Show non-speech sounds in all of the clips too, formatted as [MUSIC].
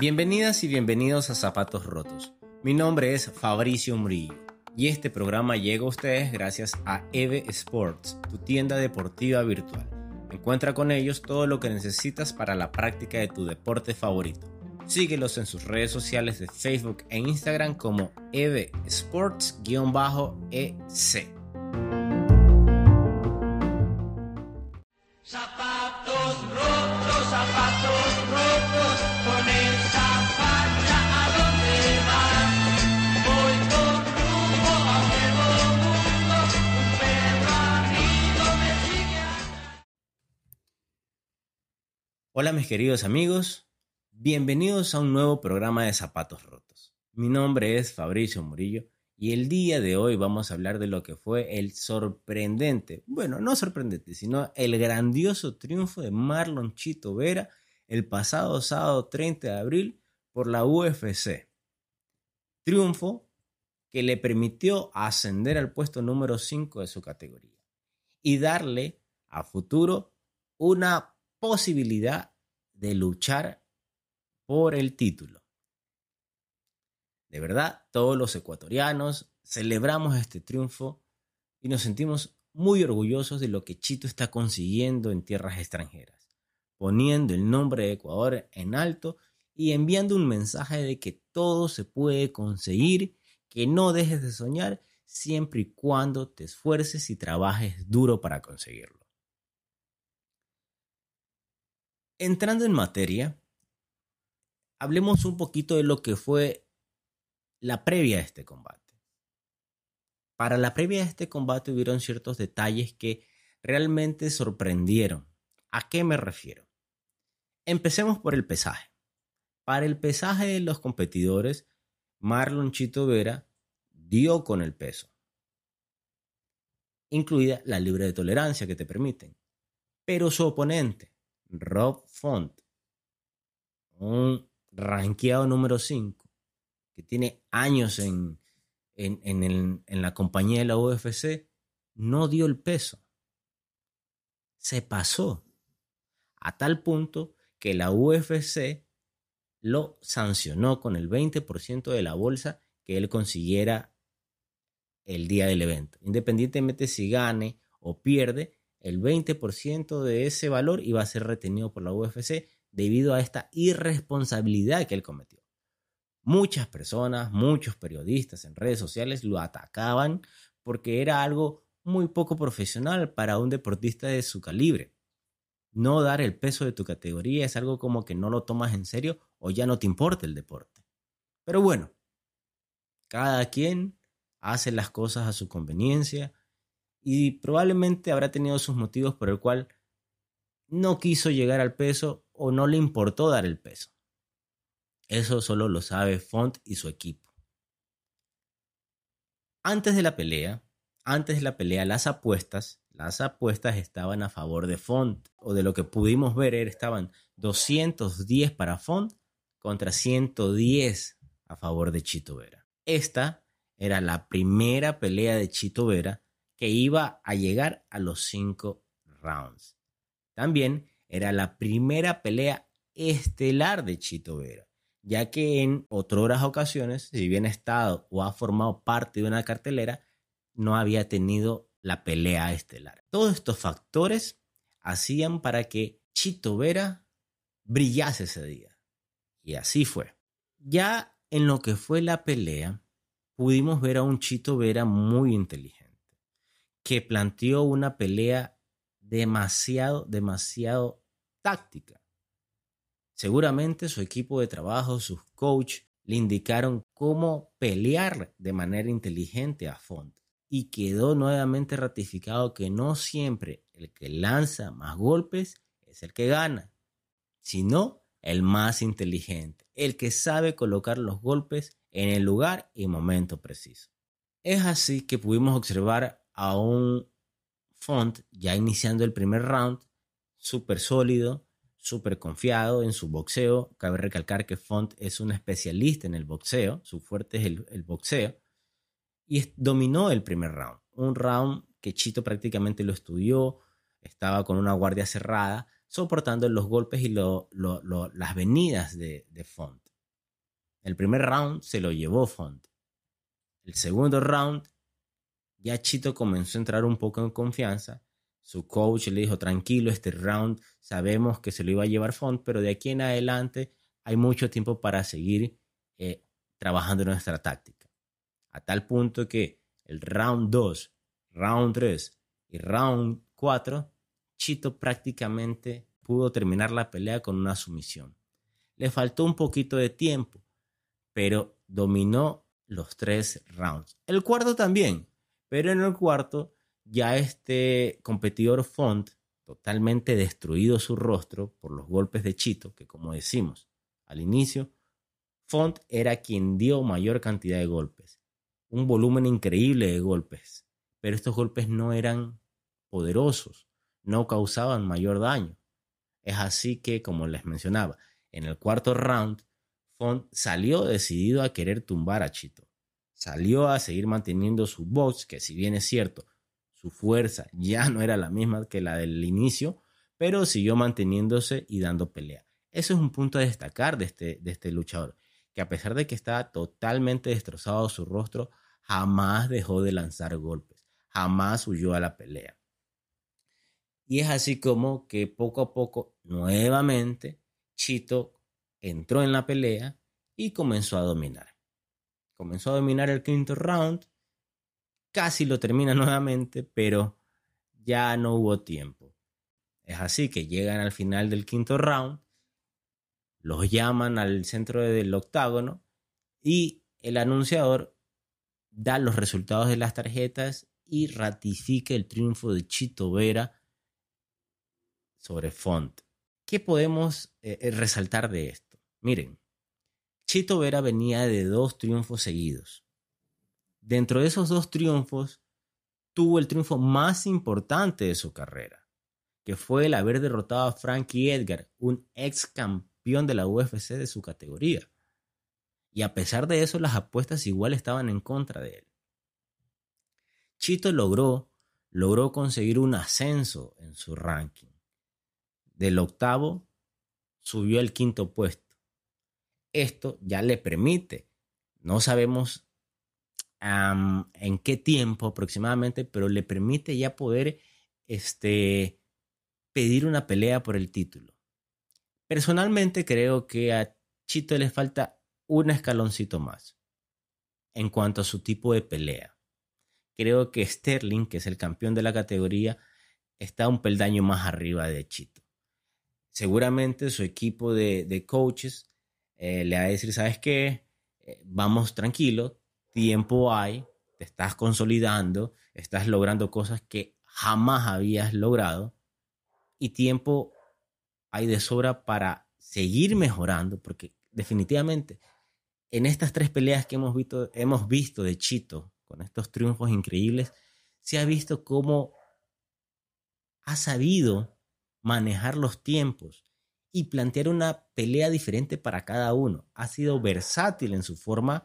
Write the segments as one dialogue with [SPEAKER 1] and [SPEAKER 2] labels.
[SPEAKER 1] Bienvenidas y bienvenidos a Zapatos Rotos. Mi nombre es Fabricio Murillo y este programa llega a ustedes gracias a EVE Sports, tu tienda deportiva virtual. Encuentra con ellos todo lo que necesitas para la práctica de tu deporte favorito. Síguelos en sus redes sociales de Facebook e Instagram como EVE Sports-EC. Hola mis queridos amigos, bienvenidos a un nuevo programa de Zapatos Rotos. Mi nombre es Fabricio Murillo y el día de hoy vamos a hablar de lo que fue el sorprendente, bueno, no sorprendente, sino el grandioso triunfo de Marlon Chito Vera el pasado sábado 30 de abril por la UFC. Triunfo que le permitió ascender al puesto número 5 de su categoría y darle a futuro una posibilidad de luchar por el título. De verdad, todos los ecuatorianos celebramos este triunfo y nos sentimos muy orgullosos de lo que Chito está consiguiendo en tierras extranjeras, poniendo el nombre de Ecuador en alto y enviando un mensaje de que todo se puede conseguir, que no dejes de soñar siempre y cuando te esfuerces y trabajes duro para conseguirlo. Entrando en materia, hablemos un poquito de lo que fue la previa a este combate. Para la previa a este combate hubieron ciertos detalles que realmente sorprendieron. ¿A qué me refiero? Empecemos por el pesaje. Para el pesaje de los competidores, Marlon Chito Vera dio con el peso, incluida la libre de tolerancia que te permiten. Pero su oponente, Rob Font, un ranqueado número 5, que tiene años en, en, la compañía de la UFC, no dio el peso. Se pasó a tal punto que la UFC lo sancionó con el 20% de la bolsa que él consiguiera el día del evento. Independientemente si gane o pierde, el 20% de ese valor iba a ser retenido por la UFC debido a esta irresponsabilidad que él cometió. Muchas personas, muchos periodistas en redes sociales lo atacaban porque era algo muy poco profesional para un deportista de su calibre. No dar el peso de tu categoría es algo como que no lo tomas en serio o ya no te importa el deporte. Pero bueno, cada quien hace las cosas a su conveniencia y probablemente habrá tenido sus motivos por el cual no quiso llegar al peso o no le importó dar el peso. Eso solo lo sabe Font y su equipo. Antes de la pelea, antes de la pelea, las apuestas, las apuestas estaban a favor de Font, o de lo que pudimos ver, estaban 210 para Font contra 110 a favor de Chito Vera. Esta era la primera pelea de Chito Vera que iba a llegar a los cinco rounds. También era la primera pelea estelar de Chito Vera, ya que en otras ocasiones, si bien ha estado o ha formado parte de una cartelera, no había tenido la pelea estelar. Todos estos factores hacían para que Chito Vera brillase ese día. Y así fue. Ya en lo que fue la pelea, pudimos ver a un Chito Vera muy inteligente que planteó una pelea demasiado, demasiado táctica. Seguramente su equipo de trabajo, sus coaches, le indicaron cómo pelear de manera inteligente a Font. Y quedó nuevamente ratificado que no siempre el que lanza más golpes es el que gana, sino el más inteligente, el que sabe colocar los golpes en el lugar y momento preciso. Es así que pudimos observar a un Font ya iniciando el primer round, súper sólido, súper confiado en su boxeo. Cabe recalcar que Font es un especialista en el boxeo, su fuerte es el, boxeo, y dominó el primer round. Un round que Chito prácticamente lo estudió, estaba con una guardia cerrada, soportando los golpes y las venidas de, de Font. El primer round se lo llevó Font. El segundo round, ya Chito comenzó a entrar un poco en confianza. Su coach le dijo, tranquilo, este round sabemos que se lo iba a llevar Font, pero de aquí en adelante hay mucho tiempo para seguir eh, trabajando nuestra táctica. A tal punto que el round 2, round 3 y round 4, Chito prácticamente pudo terminar la pelea con una sumisión. Le faltó un poquito de tiempo, pero dominó los tres rounds. El cuarto también, pero en el cuarto ya este competidor Font, totalmente destruido su rostro por los golpes de Chito, que como decimos al inicio, Font era quien dio mayor cantidad de golpes, un volumen increíble de golpes, pero estos golpes no eran poderosos, no causaban mayor daño. Es así que, como les mencionaba, en el cuarto round, Font salió decidido a querer tumbar a Chito. Salió a seguir manteniendo su box, que si bien es cierto, su fuerza [LAUGHS] ya no era la misma que la del inicio, pero siguió manteniéndose y dando pelea. Eso es un punto a destacar de este, de este luchador, que a pesar de que estaba totalmente destrozado su rostro, jamás dejó de lanzar golpes, jamás huyó a la pelea. Y es así como que poco a poco, nuevamente, Chito entró en la pelea y comenzó a dominar. Comenzó a dominar el quinto round, casi lo termina [LAUGHS] nuevamente, pero ya no hubo tiempo. Es así que llegan al final del quinto round, los llaman al centro del octágono y el anunciador da los resultados de las tarjetas y ratifica el triunfo de Chito Vera sobre Font. ¿Qué podemos eh, eh, resaltar de esto? Miren, Chito Vera venía de dos triunfos seguidos. Dentro de esos dos triunfos, tuvo el triunfo más importante de su carrera, que fue el haber derrotado a Frankie Edgar, un ex campeón de la UFC de su categoría. Y a pesar de eso, las apuestas igual estaban en contra de él. Chito logró, logró conseguir un ascenso en su ranking. Del octavo subió al quinto puesto esto ya le permite, no sabemos en qué tiempo aproximadamente, pero le permite ya poder este, pedir una pelea por el título. Personalmente creo que a Chito le falta un escaloncito más en cuanto a su tipo de pelea. Creo que Sterling, que es el campeón de la categoría, está un peldaño más arriba de Chito. Seguramente su equipo de, de coaches eh, le va a decir, ¿sabes qué? Eh, vamos tranquilo, tiempo hay, te estás consolidando, estás logrando cosas que jamás habías logrado y tiempo hay de sobra para seguir mejorando, porque definitivamente en estas tres peleas que hemos visto, hemos visto de Chito, con estos triunfos increíbles, se ha visto cómo ha sabido manejar los tiempos, y plantear una pelea diferente para cada uno. Ha sido versátil en su forma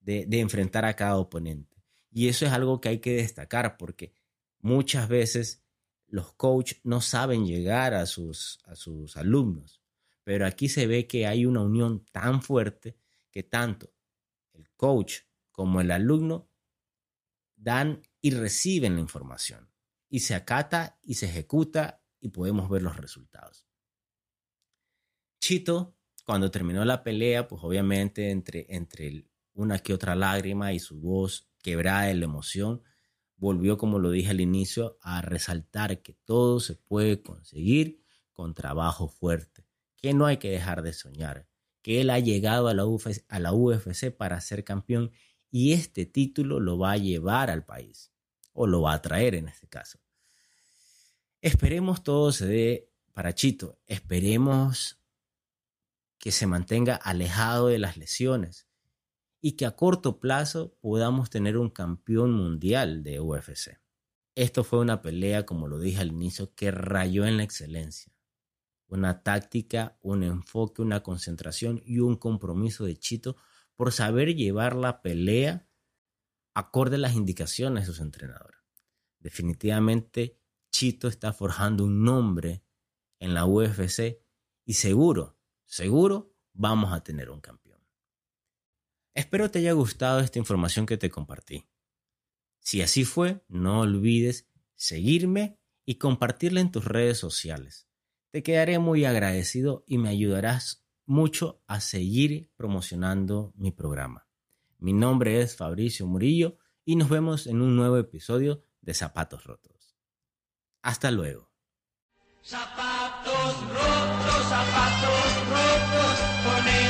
[SPEAKER 1] de, enfrentar a cada oponente. Y eso es algo que hay que destacar porque muchas veces los coaches no saben llegar a sus, a sus alumnos. Pero aquí se ve que hay una unión tan fuerte que tanto el coach como el alumno dan y reciben la información. Y se acata y se ejecuta y podemos ver los resultados. Chito, cuando terminó la pelea, pues obviamente entre, entre una que otra lágrima y su voz quebrada de la emoción, volvió, como lo dije al inicio, a resaltar que todo se puede conseguir con trabajo fuerte, que no hay que dejar de soñar, que él ha llegado a la, UFC, a la UFC para ser campeón y este título lo va a llevar al país, o lo va a traer en este caso. Esperemos todo se dé para Chito, esperemos que se mantenga alejado de las lesiones y que a corto plazo podamos tener un campeón mundial de UFC. Esto fue una pelea, como lo dije al inicio, que rayó en la excelencia. Una táctica, un enfoque, una concentración y un compromiso de Chito por saber llevar la pelea acorde a las indicaciones de su entrenador. Definitivamente, Chito está forjando un nombre en la UFC y seguro, seguro vamos a tener un campeón. Espero te haya gustado esta información que te compartí. Si así fue, no olvides seguirme y compartirla en tus redes sociales. Te quedaré muy agradecido y me ayudarás mucho a seguir promocionando mi programa. Mi nombre es Fabricio Murillo y nos vemos en un nuevo episodio de Zapatos Rotos. Hasta luego. Zapatos rotos, zapatos rotos, con.